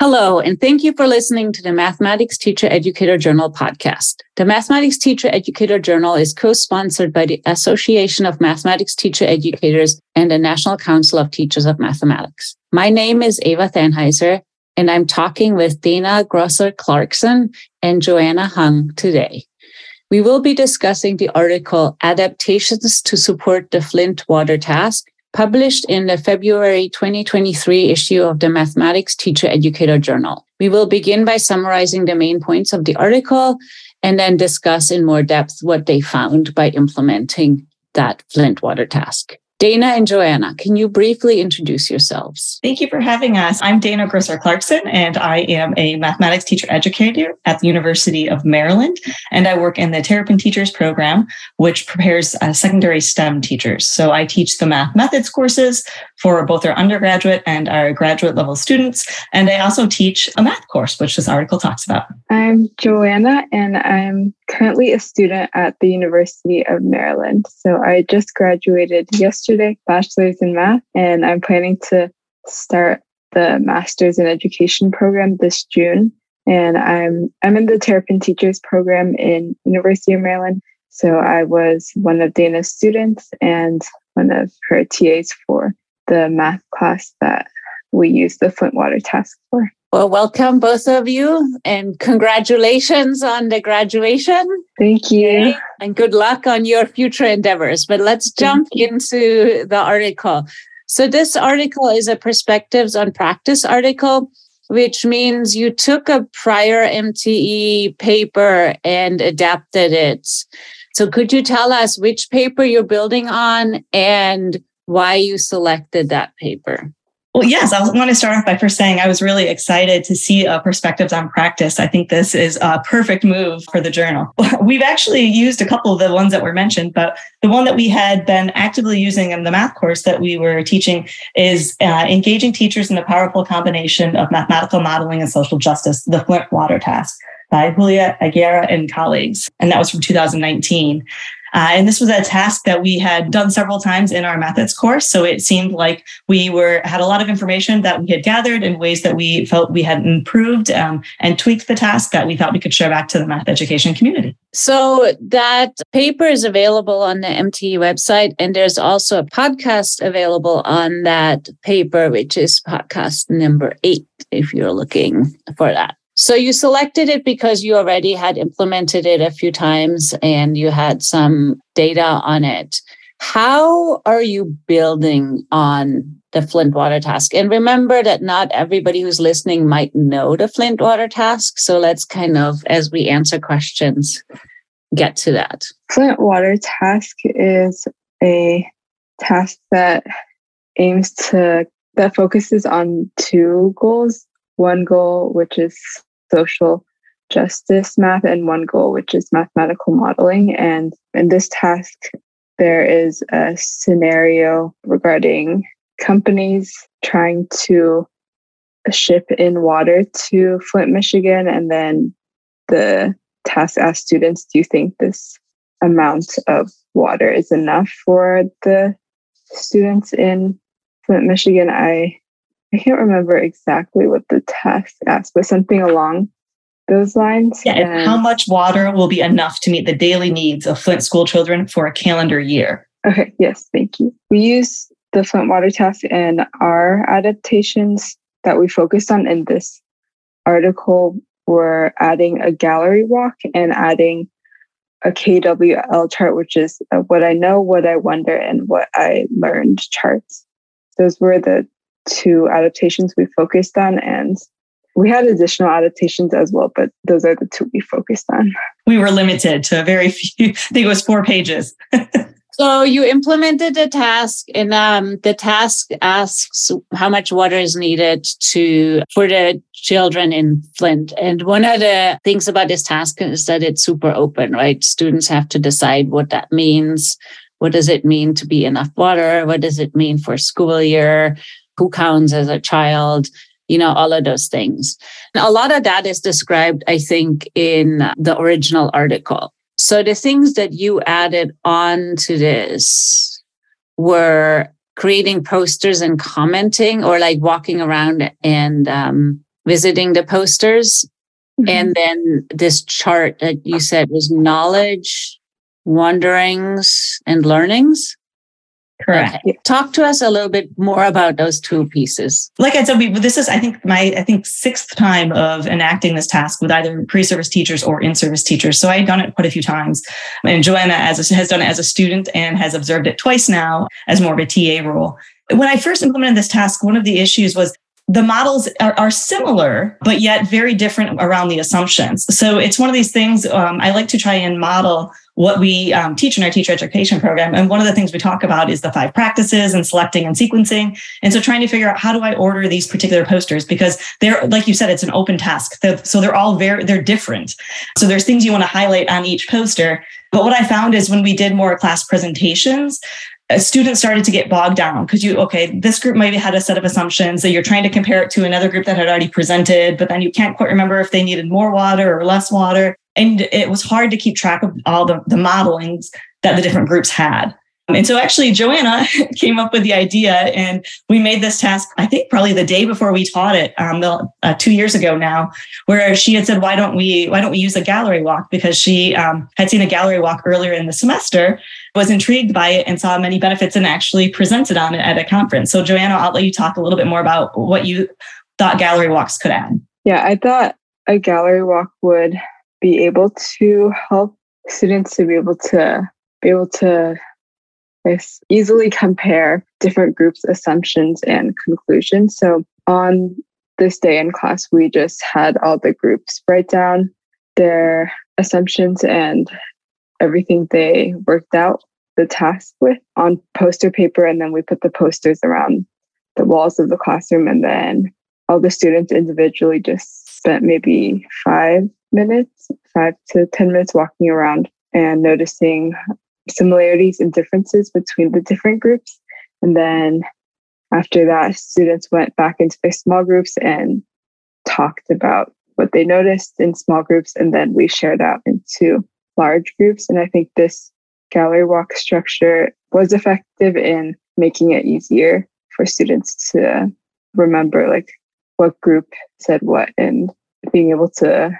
Hello, and thank you for listening to the Mathematics Teacher Educator Journal podcast. The Mathematics Teacher Educator Journal is co sponsored by the Association of Mathematics Teacher Educators and the National Council of Teachers of Mathematics. My name is Eva Thanheiser, and I'm talking with Dana Grosser Clarkson and Joanna Hung today. We will be discussing the article Adaptations to Support the Flint Water Task published in the February 2023 issue of the Mathematics Teacher Educator Journal. We will begin by summarizing the main points of the article and then discuss in more depth what they found by implementing that Flint water task. Dana and Joanna, can you briefly introduce yourselves? Thank you for having us. I'm Dana Grosser Clarkson, and I am a mathematics teacher educator at the University of Maryland. And I work in the Terrapin Teachers Program, which prepares uh, secondary STEM teachers. So I teach the math methods courses for both our undergraduate and our graduate level students. And I also teach a math course, which this article talks about. I'm Joanna, and I'm currently a student at the University of Maryland. So I just graduated yesterday, bachelor's in math, and I'm planning to start the master's in education program this June. And I'm I'm in the Terrapin Teachers program in University of Maryland. So I was one of Dana's students and one of her TAs for the math class that we use the Flint water task for. Well, welcome both of you and congratulations on the graduation. Thank you. And good luck on your future endeavors. But let's jump into the article. So, this article is a perspectives on practice article, which means you took a prior MTE paper and adapted it. So, could you tell us which paper you're building on and why you selected that paper? Well, yes, I want to start off by first saying I was really excited to see uh, perspectives on practice. I think this is a perfect move for the journal. We've actually used a couple of the ones that were mentioned, but the one that we had been actively using in the math course that we were teaching is uh, engaging teachers in the powerful combination of mathematical modeling and social justice, the Flint Water Task by Julia Aguirre and colleagues. And that was from 2019. Uh, and this was a task that we had done several times in our methods course. So it seemed like we were had a lot of information that we had gathered in ways that we felt we had improved um, and tweaked the task that we thought we could share back to the math education community. So that paper is available on the MTE website, and there's also a podcast available on that paper, which is podcast number eight, if you're looking for that. So you selected it because you already had implemented it a few times and you had some data on it. How are you building on the Flint water task? And remember that not everybody who's listening might know the Flint water task. So let's kind of, as we answer questions, get to that. Flint water task is a task that aims to, that focuses on two goals. One goal, which is social justice math and one goal, which is mathematical modeling. And in this task, there is a scenario regarding companies trying to ship in water to Flint, Michigan. And then the task asks students, do you think this amount of water is enough for the students in Flint, Michigan? I I can't remember exactly what the test asked, but something along those lines. Yeah, and how much water will be enough to meet the daily needs of Flint school children for a calendar year? Okay, yes, thank you. We use the Flint water test in our adaptations that we focused on in this article were adding a gallery walk and adding a KWL chart, which is what I know, what I wonder, and what I learned charts. Those were the two adaptations we focused on and we had additional adaptations as well, but those are the two we focused on. We were limited to a very few, I think it was four pages. so you implemented the task and um, the task asks how much water is needed to for the children in Flint. And one of the things about this task is that it's super open, right? Students have to decide what that means. What does it mean to be enough water? What does it mean for school year? Who counts as a child, you know, all of those things. And a lot of that is described, I think, in the original article. So the things that you added on to this were creating posters and commenting or like walking around and um, visiting the posters. Mhm. And then this chart that you said was knowledge, wonderings, and learnings. Correct. Okay. Talk to us a little bit more about those two pieces. like I said, we, this is, I think, my, I think, sixth time of enacting this task with either pre-service teachers or in-service teachers. So I had done it quite a few times. And Joanna as a, has done it as a student and has observed it twice now as more of a TA role. When I first implemented this task, one of the issues was the models are, are similar, but yet very different around the assumptions. So it's one of these things um, I like to try and model what we um, teach in our teacher education program. And one of the things we talk about is the five practices and selecting and sequencing. And so trying to figure out how do I order these particular posters because they're, like you said, it's an open task. So they're all very, they're different. So there's things you want to highlight on each poster. But what I found is when we did more class presentations, students started to get bogged down because you okay this group maybe had a set of assumptions that you're trying to compare it to another group that had already presented but then you can't quite remember if they needed more water or less water. And it was hard to keep track of all the, the modelings that the different groups had. And so actually joanna came up with the idea and we made this task i think probably the day before we taught it um, uh, two years ago now where she had said why don't we why don't we use a gallery walk? Because she um, had seen a gallery walk earlier in the semester was intrigued by it and saw many benefits and actually presented on it at a conference. So, Joanna, I'll let you talk a little bit more about what you thought gallery walks could add. Yeah, I thought a gallery walk would be able to help students to be able to be able to easily compare different groups' assumptions and conclusions. So on this day in class, we just had all the groups write down their assumptions and everything they worked out the task with on poster paper. And then we put the posters around the walls of the classroom. And then all the students individually just spent maybe five minutes, five to 10 minutes walking around and noticing similarities and differences between the different groups. And then after that, students went back into their small groups and talked about what they noticed in small groups. And then we shared out into large groups. And I think this gallery walk structure was effective in making it easier for students to remember like what group said what and being able to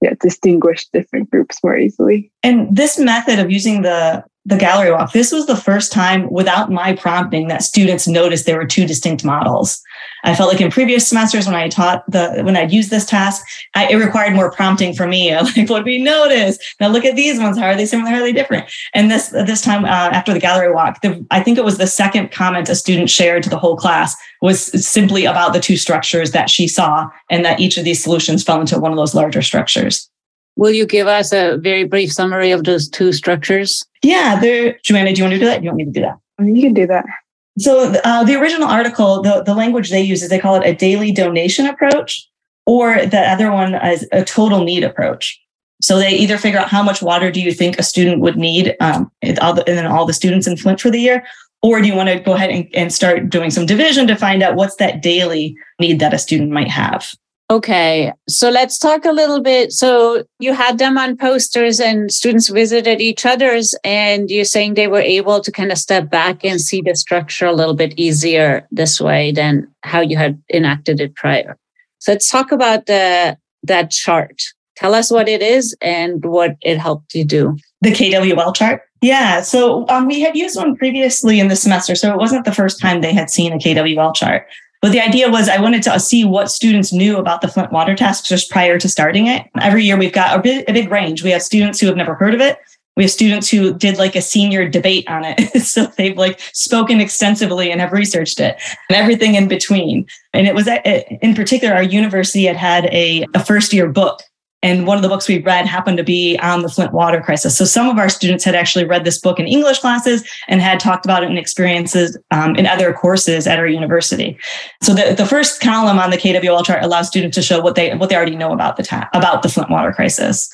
yeah distinguish different groups more easily. And this method of using the the gallery walk. This was the first time without my prompting that students noticed there were two distinct models. I felt like in previous semesters when i taught the when i'd used this task I, it required more prompting for me. Like what do we notice? Now look at these ones. How are they similar how are they different? And this this time uh, after the gallery walk the, i think it was the second comment a student shared to the whole class was simply about the two structures that she saw and that each of these solutions fell into one of those larger structures Will you give us a very brief summary of those two structures? Yeah, there. Joanna, do you want to do that? Do you want me to do that? you can do that So uh, the original article, the, the language they use is they call it a daily donation approach, or the other one is a total need approach. So they either figure out how much water do you think a student would need, um, and, all the, and then all the students in Flint for the year, or do you want to go ahead and, and start doing some division to find out what's that daily need that a student might have? Okay, so let's talk a little bit. So you had them on posters and students visited each other's, and you're saying they were able to kind of step back and see the structure a little bit easier this way than how you had enacted it prior. So let's talk about the that chart. Tell us what it is and what it helped you do. The KWL chart? Yeah. So um, we had used one previously in the semester. So it wasn't the first time they had seen a KWL chart. But the idea was I wanted to see what students knew about the Flint water task just prior to starting it. Every year we've got a big, a big range. We have students who have never heard of it. We have students who did like a senior debate on it. so they've like spoken extensively and have researched it and everything in between. And it was uh, in particular, our university had had a, a first year book and one of the books we read happened to be on the Flint water crisis. So some of our students had actually read this book in English classes and had talked about it in experiences um, in other courses at our university. So the, the first column on the KWL chart allows students to show what they what they already know about the ta- about the Flint water crisis.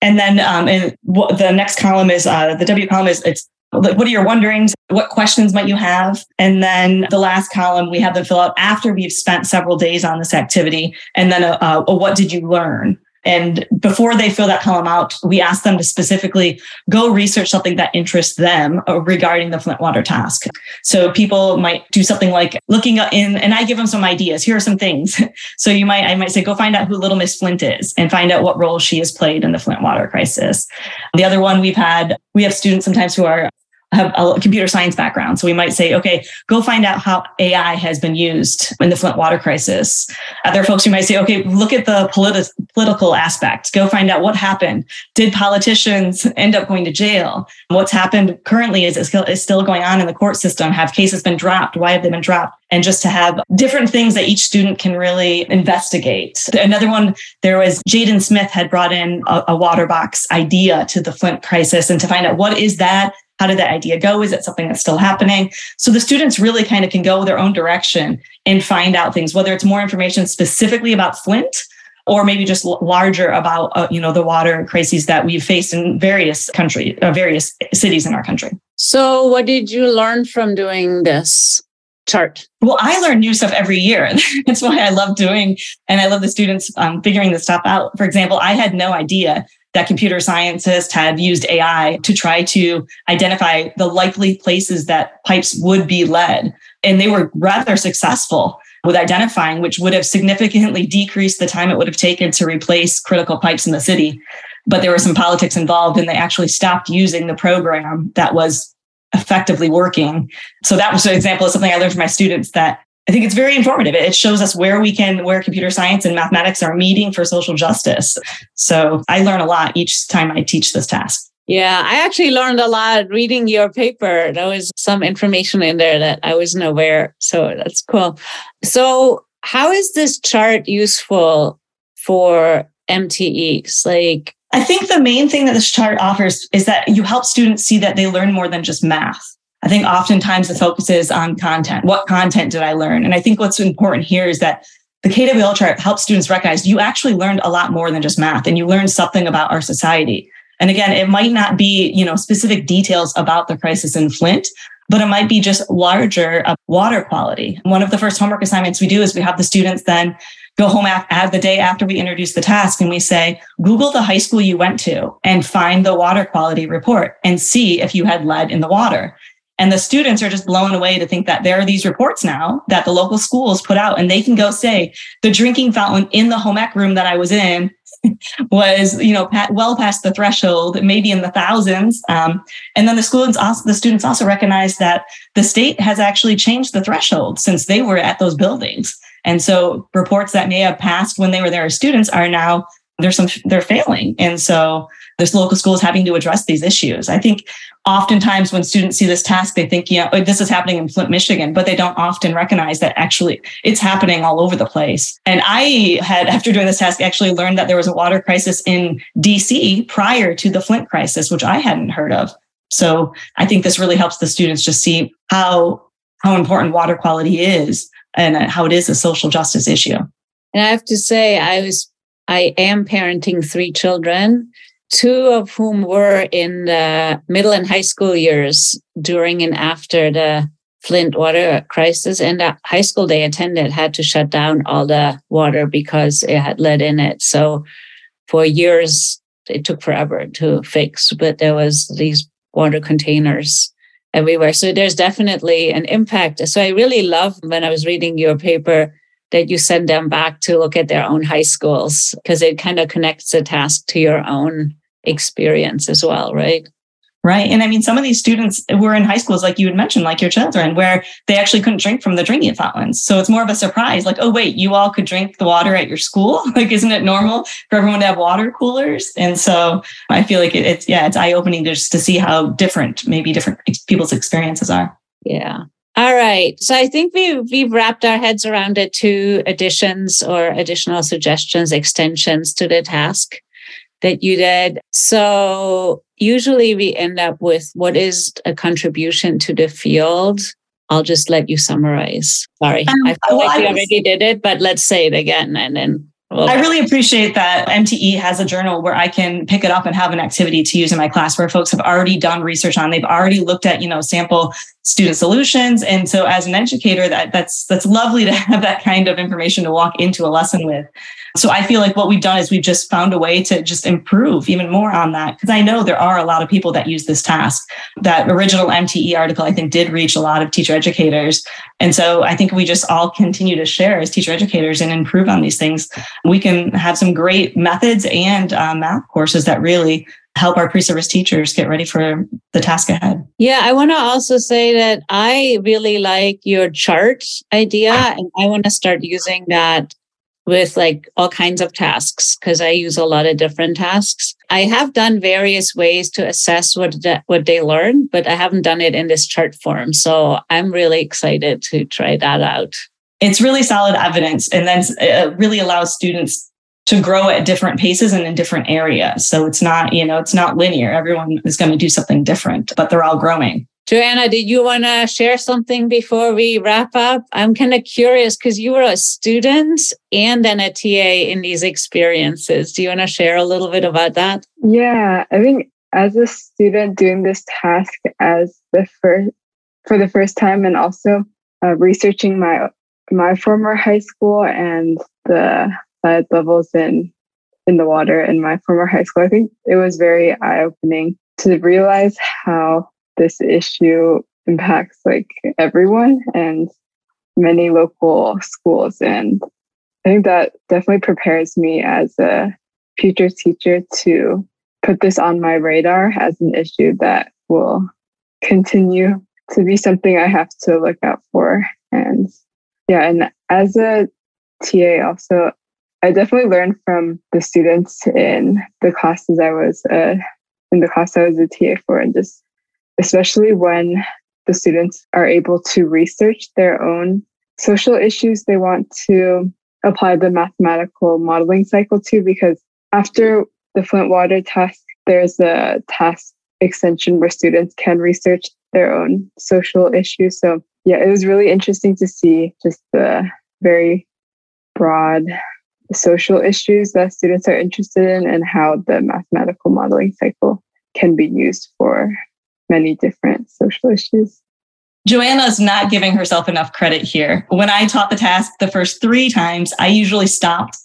And then um, and w- the next column is uh, the W column is it's what are your wonderings? What questions might you have? And then the last column, we have them fill out after we've spent several days on this activity. And then, a, a, a what did you learn? And before they fill that column out, we ask them to specifically go research something that interests them uh, regarding the Flint water task. So people might do something like looking in, and I give them some ideas. Here are some things. So you might, I might say, go find out who Little Miss Flint is and find out what role she has played in the Flint water crisis. The other one we've had, we have students sometimes who are have a computer science background. So we might say, okay, go find out how AI has been used in the Flint water crisis. Other folks who might say, okay, look at the politi- political aspect. Go find out what happened. Did politicians end up going to jail? What's happened currently is, is still going on in the court system. Have cases been dropped? Why have they been dropped? And just to have different things that each student can really investigate. Another one, there was Jaden Smith had brought in a, a water box idea to the Flint crisis and to find out what is that? How did that idea go? Is it something that's still happening? So the students really kind of can go their own direction and find out things, whether it's more information specifically about Flint or maybe just larger about uh, you know the water crises that we've faced in various country uh, various cities in our country so what did you learn from doing this chart well i learn new stuff every year that's why i love doing and i love the students um, figuring this stuff out for example i had no idea that computer scientists had used AI to try to identify the likely places that pipes would be lead. And they were rather successful with identifying, which would have significantly decreased the time it would have taken to replace critical pipes in the city. But there was some politics involved, and they actually stopped using the program that was effectively working. So that was an example of something I learned from my students that I think it's very informative. It shows us where we can, where computer science and mathematics are meeting for social justice. So I learn a lot each time I teach this task. Yeah, I actually learned a lot reading your paper. There was some information in there that I wasn't aware. So that's cool. So, how is this chart useful for MTEs? Like, I think the main thing that this chart offers is that you help students see that they learn more than just math. I think oftentimes the focus is on content. What content did I learn? And I think what's important here is that the KWL chart helps students recognize you actually learned a lot more than just math and you learned something about our society. And again, it might not be, you know, specific details about the crisis in Flint, but it might be just larger uh, water quality. One of the first homework assignments we do is we have the students then go home at the day after we introduce the task and we say, Google the high school you went to and find the water quality report and see if you had lead in the water. And the students are just blown away to think that there are these reports now that the local schools put out and they can go say the drinking fountain in the home ec room that I was in was, you know, well past the threshold, maybe in the thousands. Um, and then the students also, the students also recognize that the state has actually changed the threshold since they were at those buildings. And so reports that may have passed when they were there as students are now there's some they're failing. And so this local school is having to address these issues. I think oftentimes when students see this task they think yeah oh, this is happening in flint michigan but they don't often recognize that actually it's happening all over the place. And i had after doing this task actually learned that there was a water crisis in dc prior to the flint crisis which i hadn't heard of. So i think this really helps the students just see how how important water quality is and how it is a social justice issue. And i have to say i was I am parenting three children, two of whom were in the middle and high school years during and after the Flint water crisis. And the high school they attended had to shut down all the water because it had lead in it. So for years, it took forever to fix, but there was these water containers everywhere. So there's definitely an impact. So I really love when I was reading your paper that you send them back to look at their own high schools because it kind of connects the task to your own experience as well, right? Right. And I mean, some of these students were in high schools, like you had mentioned, like your children, where they actually couldn't drink from the drinking fountains. So it's more of a surprise like, oh, wait, you all could drink the water at your school? like, isn't it normal for everyone to have water coolers? And so I feel like it's, yeah, it's eye opening just to see how different maybe different people's experiences are. Yeah. All right. So I think we we've wrapped our heads around it two additions or additional suggestions, extensions to the task that you did. So usually we end up with what is a contribution to the field. I'll just let you summarize. Sorry. Um, I feel well, like we already did it, but let's say it again and then well, I really appreciate that MTE has a journal where I can pick it up and have an activity to use in my class where folks have already done research on. They've already looked at, you know, sample student solutions. And so as an educator, that that's that's lovely to have that kind of information to walk into a lesson with. So I feel like what we've done is we've just found a way to just improve even more on that. Because I know there are a lot of people that use this task. That original MTE article, I think, did reach a lot of teacher educators. And so I think we just all continue to share as teacher educators and improve on these things. We can have some great methods and uh, math courses that really help our pre-service teachers get ready for the task ahead. Yeah, I want to also say that I really like your chart idea and I want to start using that with like all kinds of tasks because I use a lot of different tasks. I have done various ways to assess what what they learn, but I haven't done it in this chart form. So I'm really excited to try that out. It's really solid evidence and then it really allows students to grow at different paces and in different areas. So it's not, you know, it's not linear. Everyone is going to do something different, but they're all growing. Joanna, did you want to share something before we wrap up? I'm kind of curious because you were a student and then a TA in these experiences. Do you want to share a little bit about that? Yeah, I think as a student doing this task as the first for the first time and also uh, researching my my former high school and the lead levels in in the water in my former high school. I think it was very eye opening to realize how this issue impacts like everyone and many local schools. And I think that definitely prepares me as a future teacher to put this on my radar as an issue that will continue to be something I have to look out for. And yeah, and as a TA, also, I definitely learned from the students in the classes I was uh, in the class I was a TA for, and just especially when the students are able to research their own social issues they want to apply the mathematical modeling cycle to. Because after the Flint water task, there's a task extension where students can research their own social issues. So yeah, it was really interesting to see just the very broad social issues that students are interested in and how the mathematical modeling cycle can be used for many different social issues. Joanna's not giving herself enough credit here. When I taught the task the first three times, I usually stopped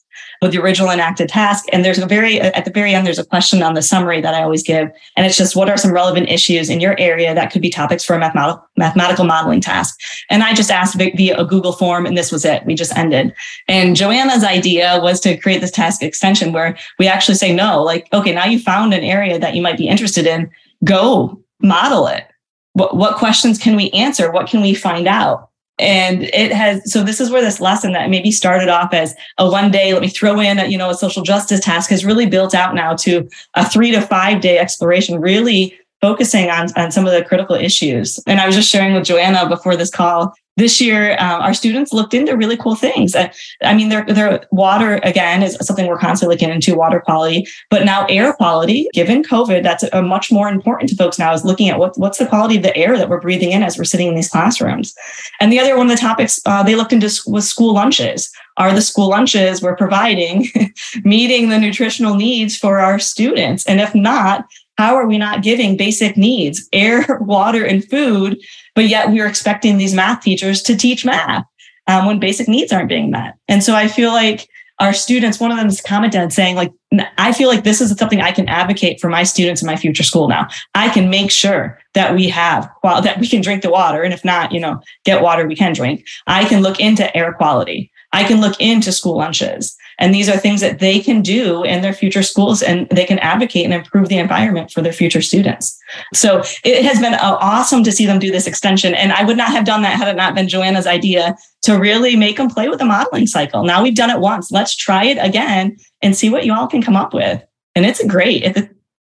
with the original enacted task. And there's a very, at the very end, there's a question on the summary that I always give. And it's just what are some relevant issues in your area that could be topics for a mathematical, mathematical modeling task? And I just asked via a Google form and this was it. We just ended. And Joanna's idea was to create this task extension where we actually say, no, like, okay, now you found an area that you might be interested in. Go model it. What, what questions can we answer? What can we find out? And it has so this is where this lesson that maybe started off as a one day let me throw in a, you know a social justice task has really built out now to a three to five day exploration really focusing on, on some of the critical issues and i was just sharing with joanna before this call this year, um, our students looked into really cool things. Uh, I mean, their their water again is something we're constantly looking into water quality, but now air quality. Given COVID, that's a, a much more important to folks now is looking at what what's the quality of the air that we're breathing in as we're sitting in these classrooms. And the other one of the topics uh, they looked into was school lunches. Are the school lunches we're providing meeting the nutritional needs for our students? And if not, how are we not giving basic needs, air, water, and food but yet we are expecting these math teachers to teach math um, when basic needs aren't being met. And so I feel like our students, one of them is commented saying, like, I feel like this is something I can advocate for my students in my future school now. I can make sure that we have, well, that we can drink the water. And if not, you know, get water we can drink. I can look into air quality. I can look into school lunches. And these are things that they can do in their future schools and they can advocate and improve the environment for their future students. So it has been uh, awesome to see them do this extension. And I would not have done that had it not been Joanna's idea to really make them play with the modeling cycle. Now we've done it once. Let's try it again and see what you all can come up with. And it's great. It's,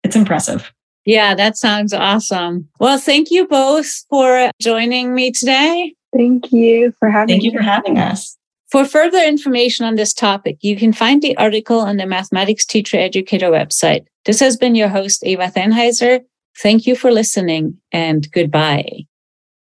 it's impressive. Yeah, that sounds awesome. Well, thank you both for joining me today. Thank you for having Thank you for having us. For further information on this topic, you can find the article on the Mathematics Teacher Educator website. This has been your host, Eva Thanheiser. Thank you for listening and goodbye.